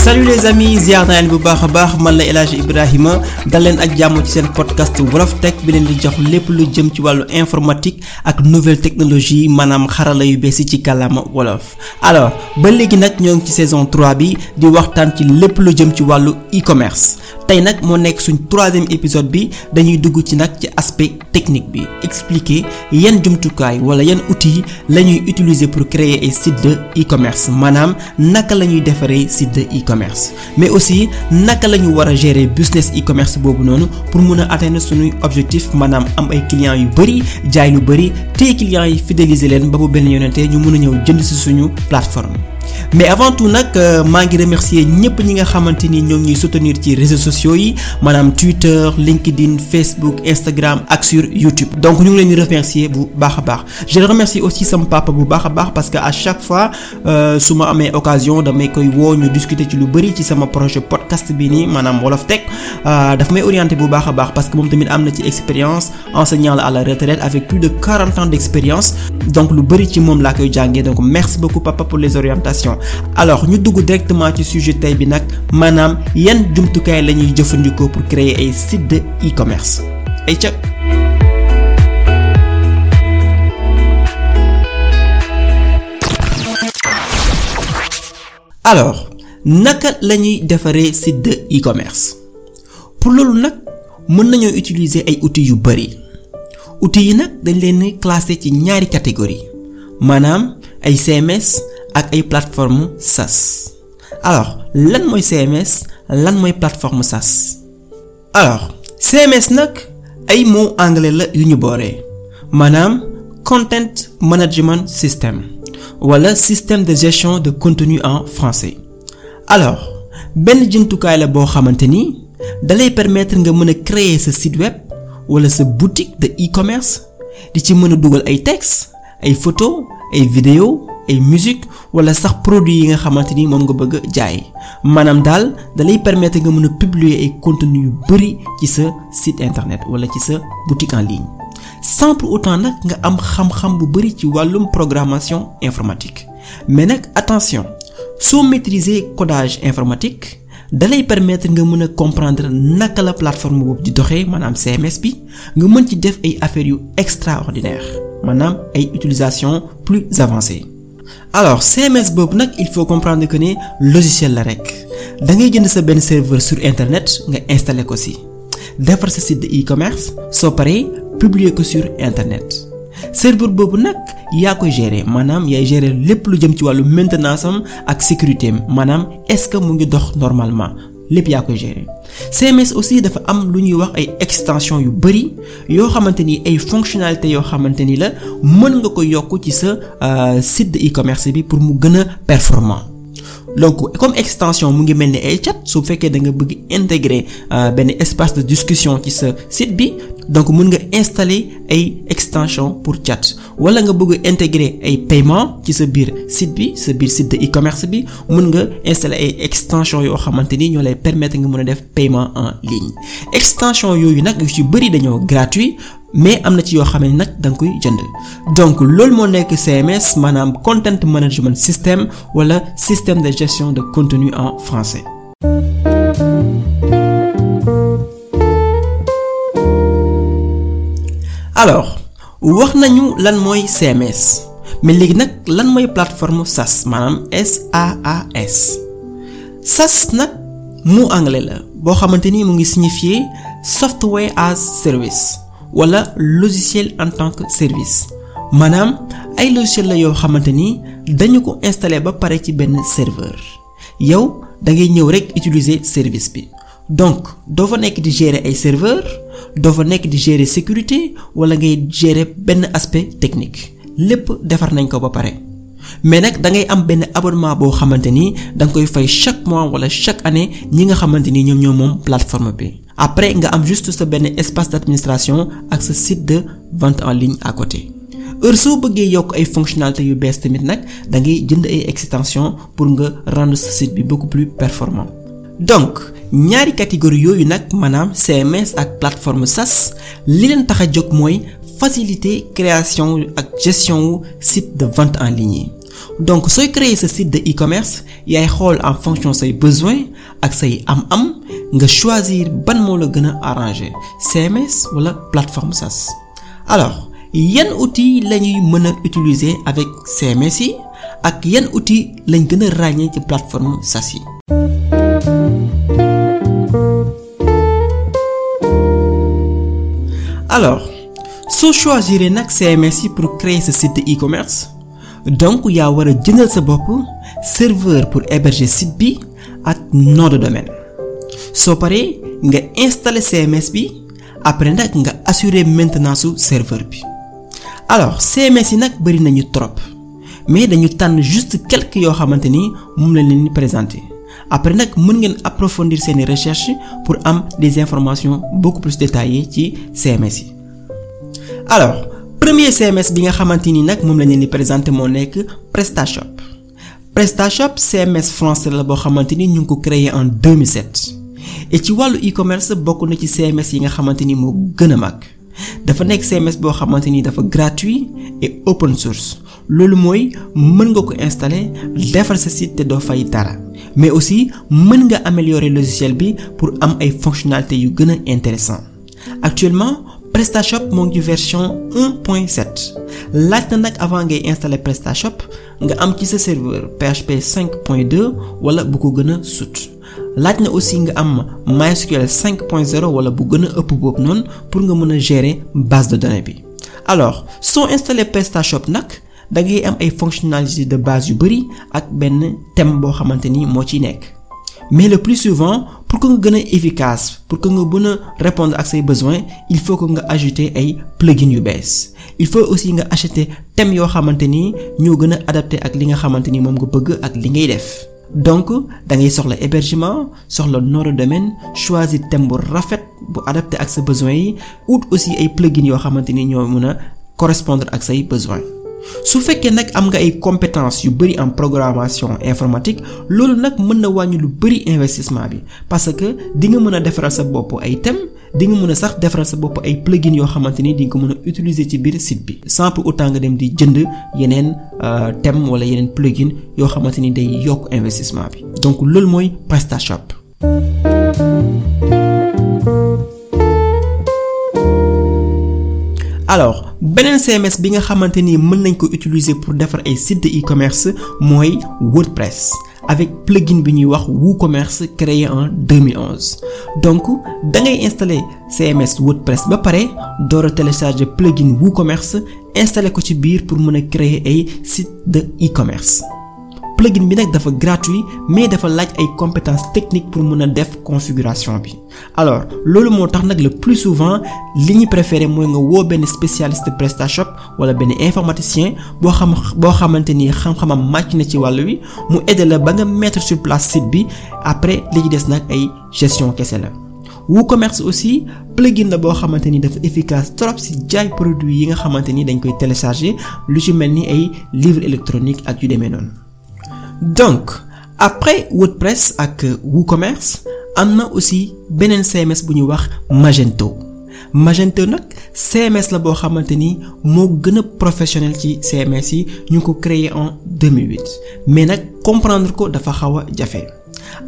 salut les amis ziar naa leen bu baax a baax man la Ibrahima dal leen ak jàmm ci seen podcast Wolof Tech bi leen di jox lépp lu jëm ci wàllu informatique ak nouvelle technologie maanaam xarala yu bees yi ci kàllaama wolof. alors ba léegi nag ñoo ngi ci saison 3 bi di waxtaan ci lépp lu jëm ci wàllu e-commerce tey nag moo nekk suñ troisième épisode bi dañuy dugg ci nag ci aspect technique bi. Expliquer yan jumtukaay wala yan outils la ñuy utiliser pour créer ay site de e-commerce. Maanaam naka la ñuy defaree site de e-commerce. Mais aussi naka la ñu war a gérer business e-commerce boobu noonu pour mun a atteindre suñuy objectif maanaam am ay clients yu bari jaay lu bari téye clients yi fidéliser leen ba bu benn yonente ñu mun a ñëw jënd ci suñu plateforme mais avant tout nag maa ngi remercier ñëpp ñi nga xamante ni ñoo réseaux sociaux yi maanaam Twitter LinkedIn Facebook Instagram ak sur YouTube. Donc ñu ngi leen di remercier bu baax a baax. Je remercie aussi sama papa bu baax a parce que à chaque fois su ma amee occasion damay koy woo ñu discuter ci lu bari ci sama projet podcast bi nii maanaam Wolof Tech. Daf may orienter bu baax parce que moom tamit am na ci expérience enseignant à la retraite avec plus de 40 ans d'expérience. Donc lu bari ci moom laa donc merci beaucoup papa pour les orientations alors ñu dugg directement ci sujet tey bi nag maanaam yan jumtukaay la pour créer ay site de e-commerce. Alors naka la ñuy site de e-commerce? Pour loolu nag mën nañoo utiliser ay outils yu bari. Outils yi nag dañ leen classer ci ñaari catégorie maanaam ay CMS ak ay plateforme SaaS. Alors lan mooy CMS lan mooy plateforme SaaS? Alors CMS nag ay mots anglais la yu ñu booree. Maanaam content management system wala système de gestion de contenu en français. Alors benn jumtukaay la boo xamante ni dalay permettre nga mën a créer sa site web wala sa boutique de e-commerce di ci mën a dugal ay texte ay photo ay ay musique wala sax produit yi nga xamante ni moom nga bëgg a jaay. Maanaam daal dalay permettre nga mën a publier ay contenu yu bari ci sa site internet wala ci sa boutique en ligne. Sans pour autant nag nga am xam-xam bu bari ci wàllum programmation informatique. Mais nag attention soo maîtriser codage informatique dalay permettre nga mën a comprendre naka la plateforme boobu di doxee maanaam CMS bi nga mën ci def ay affaires yu extraordinaire maanaam ay utilisation plus avancée alors CMS boobu il faut comprendre que ne logiciel la rek. Da ngay jënd serveur sur internet nga installer ko ci defar sa site de e-commerce soo paree publier ko sur internet. Serveur boobu nag yaa koy gérer. Maanaam yaay gérer lépp lu jëm ci wàllu maintenance am ak sécurité am. Maanaam est-ce que mu ngi dox normalement? Lépp yaa koy gérer. CMS aussi dafa am lu ñuy wax ay extension yu bari yoo xamante ni ay fonctionnalités yoo xamante ni la mën nga ko yokk ci sa site de e-commerce bi pour mu gën a performant. Donc comme extension mu ngi mel ni ay chat su fekkee da nga bëgg intégrer benn espace de discussion ci sa site bi donc mën nga installer ay extension pour chat. Wala nga bëgg intégrer ay paiement ci sa biir site bi sa site de e-commerce bi installer ay extension yoo xamante ni permettre nga mën a paiement en ligne. Extension yooyu nag yu ci bari dañoo gratuit mais am na ci yoo xam ne nag da koy jënd. Donc loolu moo nekk CMS maanaam content management system wala système de gestion de contenu en français. alors wax nañu lan mooy CMS mais léegi nag lan mooy plateforme SaaS? Maanaam SaaS SaaS nag mu anglais la boo xamante ni mu ngi signifier software as service. wala logiciel en tant que service. Maanaam ay logiciel la yoo xamante ni dañu ko installer ba pare ci benn serveur. Yow da ngay ñëw rek utiliser service bi. Donc doo fa nekk di gérer ay serveur doo fa nekk di gérer sécurité wala ngay gérer benn aspect technique lépp defar nañ ko ba pare. Mais nag da ngay am benn abonnement boo xamante ni da koy fay chaque mois wala chaque année ñi nga xamante ni ñoom ñoo moom plateforme bi. Après nga am juste sa benn espace d'administration ak sa site de vente en ligne à côté. Heure soo bëggee yokk ay fonctionnalités yu bees tamit nag da ngay jënd ay extension pour nga rendre sa site bi beaucoup plus performant. Donc ñaari catégorie yooyu nag maanaam CMS ak plateforme SaaS li leen tax a jóg mooy faciliter création ak gestion wu site de vente en ligne yi donc sooy créer sa site de e-commerce yaay xool en fonction say besoins ak say am-am nga choisir ban moo la gën a arranger CMS wala plateforme SaaS alors yan outils la ñuy mën a utiliser avec CMS yi ak yan outils lañ gën a ràññee ci plateforme SaaS yi? alors soo choisir nag CMS yi pour créer sa site e-commerce donc yaa war a jëndal sa bopp serveur pour héberger site bi ak nom de domaine. Soo paree nga installer CMS bi après nag nga assurer maintenance serveur bi. Alors CMS yi nag bari nañu trop mais dañu tànn juste quelques yoo xamante ni moom lañ leen présenter. Après nag mën ngeen approfondir seeni recherche pour am des informations beaucoup plus détaillées ci CMS alors premier CMS bi nga xamante ni nag moom la ñu PrestaShop. PrestaShop CMS français la boo xamante ñu ko créé en 2007 et ci wàllu e-commerce bokk na ci CMS yi nga xamante ni moo mag. Dafa CMS boo xamante dafa gratuit et open source. Loolu mooy mën nga ko installer defar sa site te doo fay dara. Mais aussi mën nga améliorer logiciel bi pour am ay fonctionnalités yu gën a intéressant. Actuellement PrestaShop moo ngi version 1.7 laaj na nag avant ngay installer PrestaShop nga am ci sa serveur PHP 5.2 wala bu ko gën a sut. Laaj aussi nga MySQL 5.0 wala bu gën ëpp boobu noonu pour nga mën a gérer base de données alors soo installer PrestaShop nag da ngay am ay fonctionnalités de base yu bari ak benn thème boo xamante ni mais le plus souvent pour que nga gën a efficace pour que nga mën a répondre ak say besoins il faut que nga ajouter ay plugins yu bees il faut aussi nga acheter thèmes yoo xamante ni ñoo gën a adapté ak li nga xamante ni moom nga bëgg ak li ngay def donc da ngay soxla hébergement soxla nom de domaine choisir thème bu rafet bu adapté ak sa besoins yi ut aussi ay plugins yoo xamante ni correspondre ak say besoins. Su fekkee nag am nga ay compétences yu bari en programmation informatique loolu nag mën na wàññi lu bari investissement bi. Parce que di nga mën a defaral sa bopp ay thèmes di nga mën a sax defaral sa bopp ay plugins yoo xamante ni di nga ko mën a utiliser ci biir site bi. Sans pour autant nga dem di jënd yeneen thèmes wala yeneen plugins yoo xamante ni day yokk investissement bi. Donc loolu mooy PrestaShop. Alors beneen CMS bi nga xamante ni mën utiliser pour defar ay site de e-commerce mooy WordPress avec plugin bi WooCommerce créé en 2011 donc da ngay installer CMS WordPress ba pare door a télécharger plugin WooCommerce installer ko pour créer ay site de e-commerce plugin bi nag dafa gratuit mais dafa laaj ay compétences techniques pour mën a def configuration bi alors loolu moo tax nag le plus souvent li ñu préféré mooy nga woo benn spécialiste PrestaShop wala benn informaticien boo xam boo xamante ni xam-xamam màcc na ci wàll wi mu aider la ba nga mettre sur place site bi après li ci des nag ay gestion kese la. WooCommerce aussi plugin la boo xamante ni dafa efficace trop ci jaay produit yi nga xamante ni dañ koy télécharger lu ci mel ni ay livre électronique ak yu demee noonu. Donc après WordPress ak WooCommerce am na aussi beneen CMS bu ñuy Magento. Magento CMS la boo xamante a professionnel ci CMS yi ñu créé en 2008 mais comprendre ko dafa xaw a jafe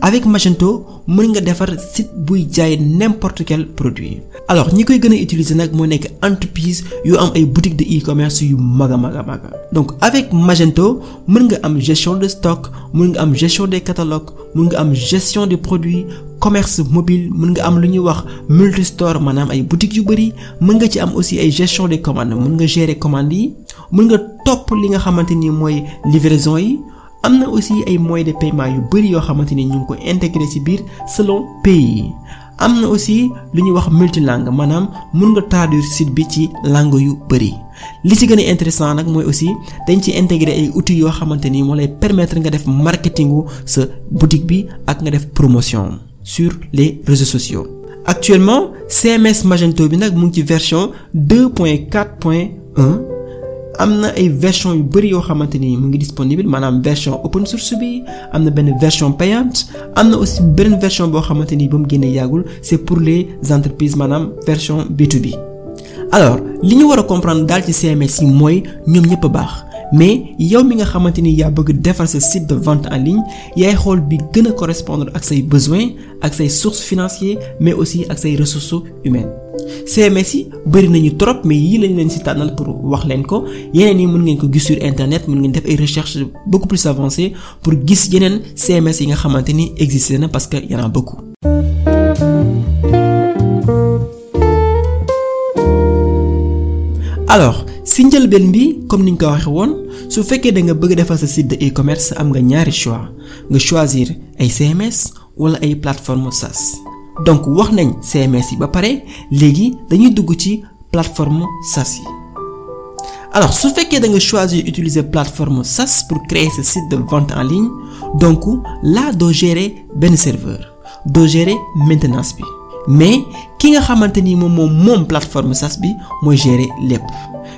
avec Magento mën nga defar site buy jaay n'importe quel produit. Alors ñi koy gën a utiliser nag moo nekk entreprise yu am ay boutique de e-commerce yu mag a mag a mag. Donc avec Magento mën nga am gestion de stock mën nga am gestion des catalogues mën nga am gestion des produits commerce mobile mën nga am lu ñuy wax multistore maanaam ay boutiques yu bari. Mën nga ci am aussi ay gestion des commandes mën nga gérer commandes yi. Mën nga topp li nga xamante ni mooy livraison yi am na aussi ay moyens de paiement yu bari yoo xamante ni ñu ngi ko intégré ci biir selon pays. Yi am na aussi lu ñuy wax multilangue maanaam mën nga traduire site bi ci langue yu bari. Li ci gën a intéressant nag mooy aussi dañ ci intégré ay outils yoo xamante ni moo lay permettre nga def marketingu sa boutique bi ak nga def promotion sur les réseaux sociaux. actuellement CMS Magento bi nag mu ngi ci version 2.4.1 am na ay version yu bari yoo xamante ni mu ngi disponible maanaam version open source bi am na benn version payante am na aussi beneen version boo xamante ni ba mu génnee yàggul c'est pour les entreprises maanaam version B2B alors li ñu war a comprendre daal ci CMS yi mooy ñoom ñëpp a baax mais yow mi nga xamante ni yaa bëgg defar sa site de vente en ligne yaay xool bi gën a correspondre ak say besoins ak say sources financières mais aussi ak say ressources humaines CMS yi bëri nañu trop mais yii lañ leen ci tànnal pour wax leen ko yeneen yi mën ngeen ko gis sur internet mën ngeen def ay recherches beaucoup plus avancées pour gis yeneen CMS yi nga xamante ni existé na parce que y en a beaucoup. Alors si njëlbeen bi comme niñ ko waxee woon su fekkee da nga bëgg defar sa site de e-commerce am nga ñaari choix. Nga choisir ay CMS wala ay plateforme SaaS. Donc wax nañ CMS yi ba pare léegi dañuy dugg ci plateforme SaaS yi. Alors su fekkee da nga choisir utiliser plateforme SaaS pour créer sa site de vente en ligne donc là doo gérer benn serveur doo gérer maintenance bi mais ki nga xamante ni moom moom moom plateforme SaaS bi mooy gérer lépp.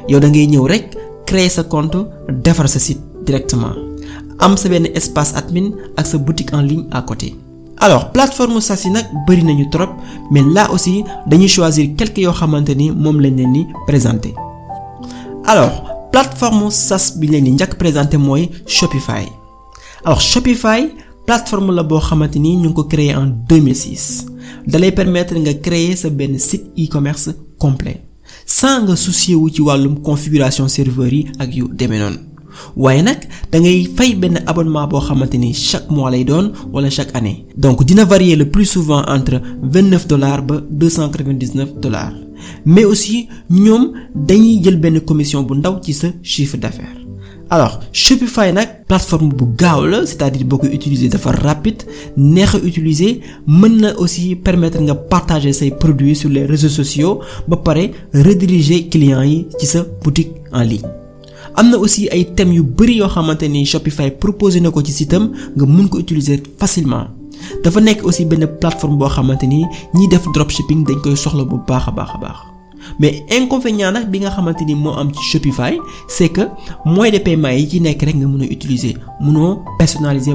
Yow da ngay ñëw rek créer sa compte defar sa site directement. Am sa benn espace admin ak sa boutique en ligne à côté. alors plateforme SaaS yi nag bëri nañu trop mais là aussi dañuy choisir quelques yoo xamante ni moom lañ leen présenter. Alors plateforme SaaS bi leen di njëkk Shopify. Alors Shopify plateforme la boo xamante ni ñu ngi créé en 2006 dalay permettre nga créer sa benn site e-commerce complet sans nga soucier wu ci wàllum configuration serveur yi ak yu demee noonu. Waaye nag da ngay abonnement boo xamante ni chaque mois lay doon wala chaque année. Donc dina varier le plus souvent entre 29 dollars ba 299 dollars. Mais aussi ñoom dañuy jël benn commission bu ndaw ci sa chiffre d'affaires alors Shopify nag plateforme bu c'est-à-dire boo koy utiliser dafa rapide neex a mën aussi permettre nga partager say produits sur les réseaux sociaux ba pare rediriger clients yi ci sa boutique en ligne. Am na aussi ay thèmes yu bari yoo xamante ni Shopify proposé na ko ci sitam nga mun ko utiliser facilement. Dafa nekk aussi benn plateforme boo xamante ni ñiy def dropshipping dañ koy soxla bu baax a baax mais inconvénient nag bi nga xamante ni moo am ci Shopify c'est que moyen de paiement yi ci nekk rek nga mën a utiliser. Mënoo personnaliser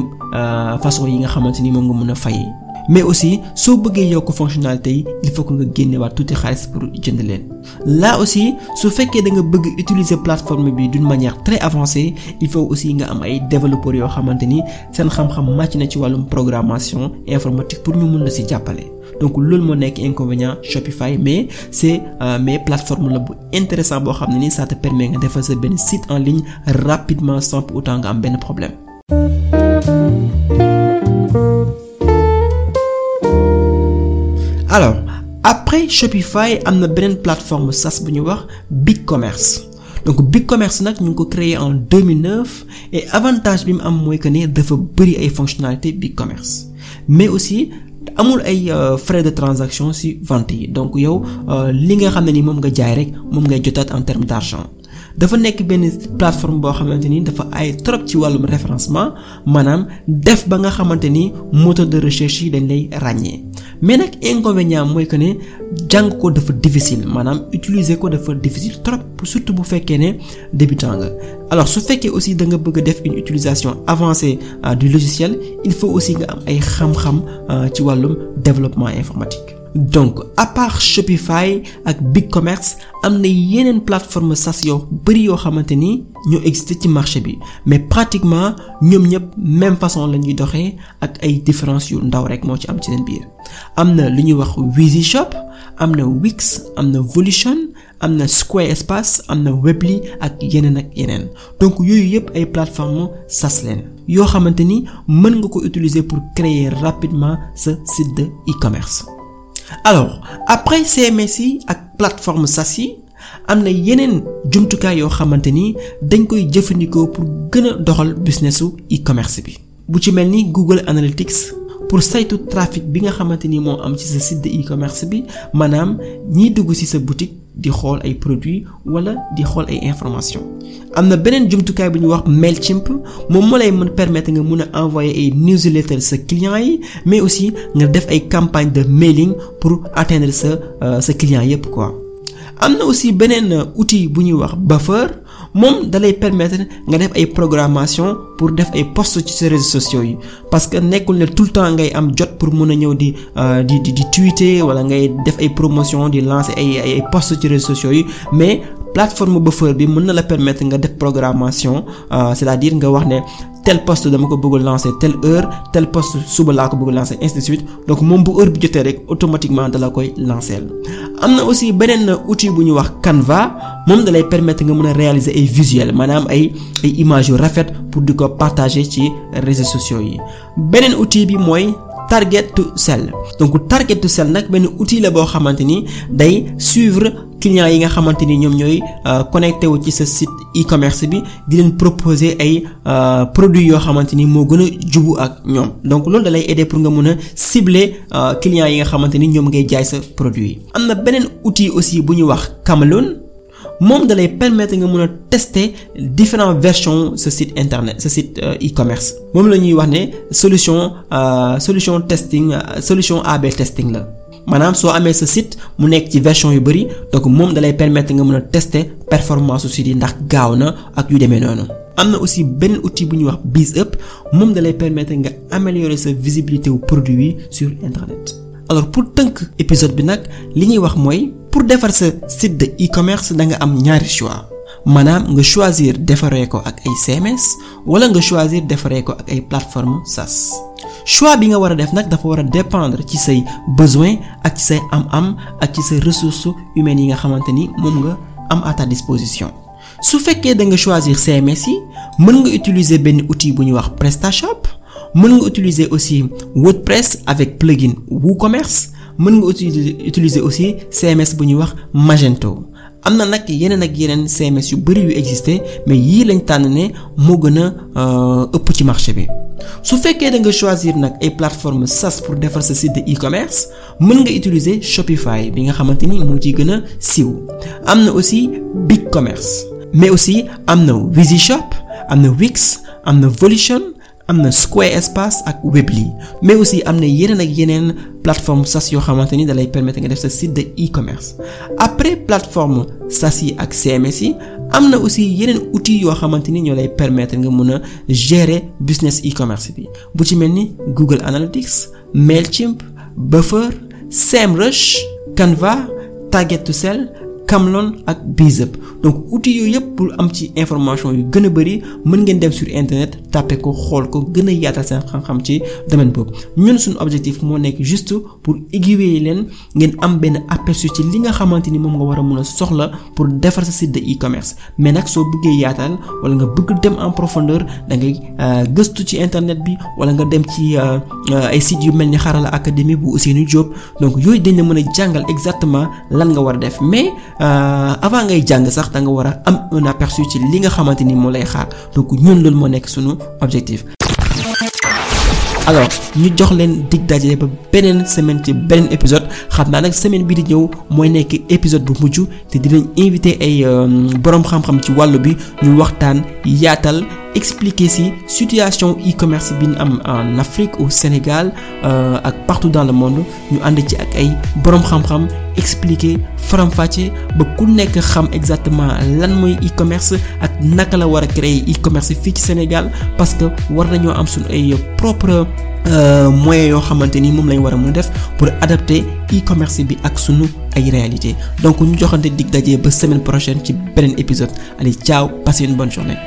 façon yi nga xamante ni moom nga mën a fayee mais aussi soo bëggee yokk fonctionnalité yi il faut que nga génnewaat tuuti xaalis pour jënd leen là aussi su fekkee da nga bëgg utiliser plateforme bi d'une manière très avancée il faut aussi nga am ay développeurs yoo xamante ni seen xam-xam màcc na ci wàllum programmation informatique pour ñu mun la ci jàppale donc loolu moo nekk inconvénient Shopify mais c'est mais plateforme la bu intéressant boo xam ne ni ça te permet nga defal sa benn site en ligne rapidement sans pour autant nga am problème. Alors après Shopify am na beneen plateforme SaaS bu ñuy wax BigCommerce. Donc BigCommerce nag ñu ngi ko créé en 2009 et avantage bi que BigCommerce. Mais aussi amul ay frais de transaction ci vente donc yow li nga xam ne ni moom nga jaay en termes d'argent. Dafa nekk benn plateforme boo xamante ni dafa ay trop ci wàllum référencement maanaam def ba nga xamante ni de recherche yi lay mais nag inconvénient mooy que ne jàng ko dafa difficile maanaam utiliser ko dafa difficile trop surtout bu fekkee ne débutant nga alors su fekkee aussi da nga bëgg a def une utilisation avancée du logiciel il faut aussi nga am ay xam-xam ci wàllum développement informatique. Donc à part Shopify ak BigCommerce am na yeneen plateforme SaaS yoo bari yoo xamante ni ñoo existé ci marché bi. Mais pratiquement ñoom ñëpp même façon la ñuy doxee ak ay différences yu ndaw rek moo ci am ci seen biir. Am na lu ñuy wax Wizishop am na Wix am na Volition am na Squarespace am na Weebly ak yeneen ak yeneen. Donc yooyu yëpp ay plateforme SaaS leen yoo xamante ni mën nga ko utiliser pour créer rapidement sa site de e-commerce alors après CMS yi ak plateforme SaaS yi am na yeneen jumtukaay yoo xamante ni dañ koy jëfandikoo pour gën a doxal businessu e-commerce bi. Bu ci mel ni Google Analytics pour saytu trafic bi nga xamante ni moo am ci sa site de e-commerce bi maanaam ñiy dugg ci sa boutique di xool ay produits wala di xool ay informations. Am na beneen jumtukaay bu ñuy wax Mailchimp moom moo lay mën permettre nga mun a envoyer ay newsletter sa clients yi mais aussi nga def ay campagne de mailing pour atteindre sa sa clients yépp quoi. Am na aussi beneen outil bu ñuy wax Buffer moom dalay permettre nga def ay programmation pour def ay posts ci sa réseaux sociaux parce que nekkul ne tout le temps ngay am jot pour a ñëw di di di di tweeter wala ngay def ay promotion di lancer ay ay posts ci réseaux sociaux yi. mais plateforme Buffer bi mën na la permettre nga def programmation c'est-à-dire nga wax ne tel poste dama ko bëgg lancer telle heure tel poste suba laa ko bëgg lancer ainsi de suite. Donc moom bu heure bi automatiquement dala koy lancer. Am na aussi beneen outil bu ñu wax Canva. Moom dalay permettre nga mën a réaliser ay visuels maanaam ay ay images yu pour di ko partager ci réseaux sociaux yi. Beneen outil bi mooy Target to Sell. Donc Target to Sell nag benn outil la boo xamante ni suivre clients yi nga xamante ni ñoom ñooy connecté wu ci sa site e-commerce bi di leen proposer ay produits yoo xamante ni moo gën a jubu ak ñoom donc loolu da lay aider pour nga mën a cibler clients yi nga xamante ni ñoom ngay jaay sa produit yi. am na beneen outil aussi bu ñu wax Camelon moom da lay permettre nga a tester différentes versions sa site internet sa site e-commerce moom la ñuy wax ne solution solution testing solution AB testing la. Maanaam soo amee sa site mu nekk ci version yu bari donc moom dalay permettre nga mën a tester performance su site yi ndax gaaw na ak yu demee noonu. am na aussi benn outil bu ñuy wax BizUp moom dalay permettre nga améliorer sa visibilité wu produit sur internet. alors pour tënk épisode bi nag li ñuy wax mooy pour defar sa site de e-commerce da nga am ñaari choix maanaam nga choisir defaree ko ak ay CMS wala nga choisir defaree ko ak ay plateforme SaaS. choix bi nga war a def nag dafa war a dépendre ci say besoin ak ci say am-am ak ci say ressources humaines yi nga xamante ni moom nga am à ta disposition su fekkee da nga choisir CMS yi mën nga utiliser benn outil bu ñuy wax PrestaShop mën nga utiliser aussi WordPress avec plugin WooCommerce mën nga utiliser aussi CMS bu ñuy wax Magento am na nag yeneen ak yeneen CMS yu bari yu existé mais yii lañ tànn ne moo gën a ëpp ci marché bi. su fekkee da nga choisir nag ay plateforme SaaS pour defar sa site de e-commerce mën nga utiliser Shopify bi nga xamante ni moo ciy gën a siiw am na aussi BigCommerce mais aussi am na WiziShop am na Wix am na Volition am na Squarespace ak Weebly mais aussi am na yeneen ak yeneen plateforme SaaS yoo xamante ni dalay permettre nga def sa site de e-commerce. Après plateforme SaaS yi ak CMS yi am na aussi yeneen outils yoo xamante ni ñoo lay permettre nga gérer business e-commerce bi. Bu ci mel Google Analytics Mailchimp Buffer SEMrush Canva Target to Sell Camelon ak BizUp donc outils yooyu yëpp pour am ci information yu gën a bari mën ngeen dem sur internet taper ko xool ko gën a yaatal seen xam-xam ci domaine boobu. Ñun suñu objectif moo nekk juste pour aiguiller leen ngeen am benn aperçu ci li nga xamante ni moom nga war a mën a soxla pour defar sa site de e-commerce. Mais nag soo bëggee yaatal wala nga bëgg dem en profondeur da ngay gëstu ci internet bi wala nga dem ci ay sites yu mel ni Xarala Académie bu Ousseynou Diop. Donc yooyu dañ la mën a jàngal exactement lan nga war a def. Mais avant ngay jàng sax da nga war a am un ci li nga xamante ni moo lay xaar donc ñun loolu moo nekk sunu objectif. alors ñu jox leen dig daje ba beneen semaine ci beneen épisode xam naa nag semaine bii di ñëw mooy nekk épisode bu mujj te dinañ invité ay boroom xam-xam ci wàllu bi ñu waxtaan yaatal expliquer ci situation e-commerce bi ñu am en Afrique au Sénégal ak partout dans le monde ñu ànd ci ak ay boroom xam-xam expliquer faram-fàcce ba exactement lan e-commerce ak naka la créer e-commerce fii ci Sénégal parce que war nañoo am suñu ay propre moyens yoo xamante ni moom lañ a pour adapter e-commerce bi ak sunu ay réalité donc ñu joxante dig daje ba semaine prochaine ci beneen épisode. Allez ciao passez une bonne journée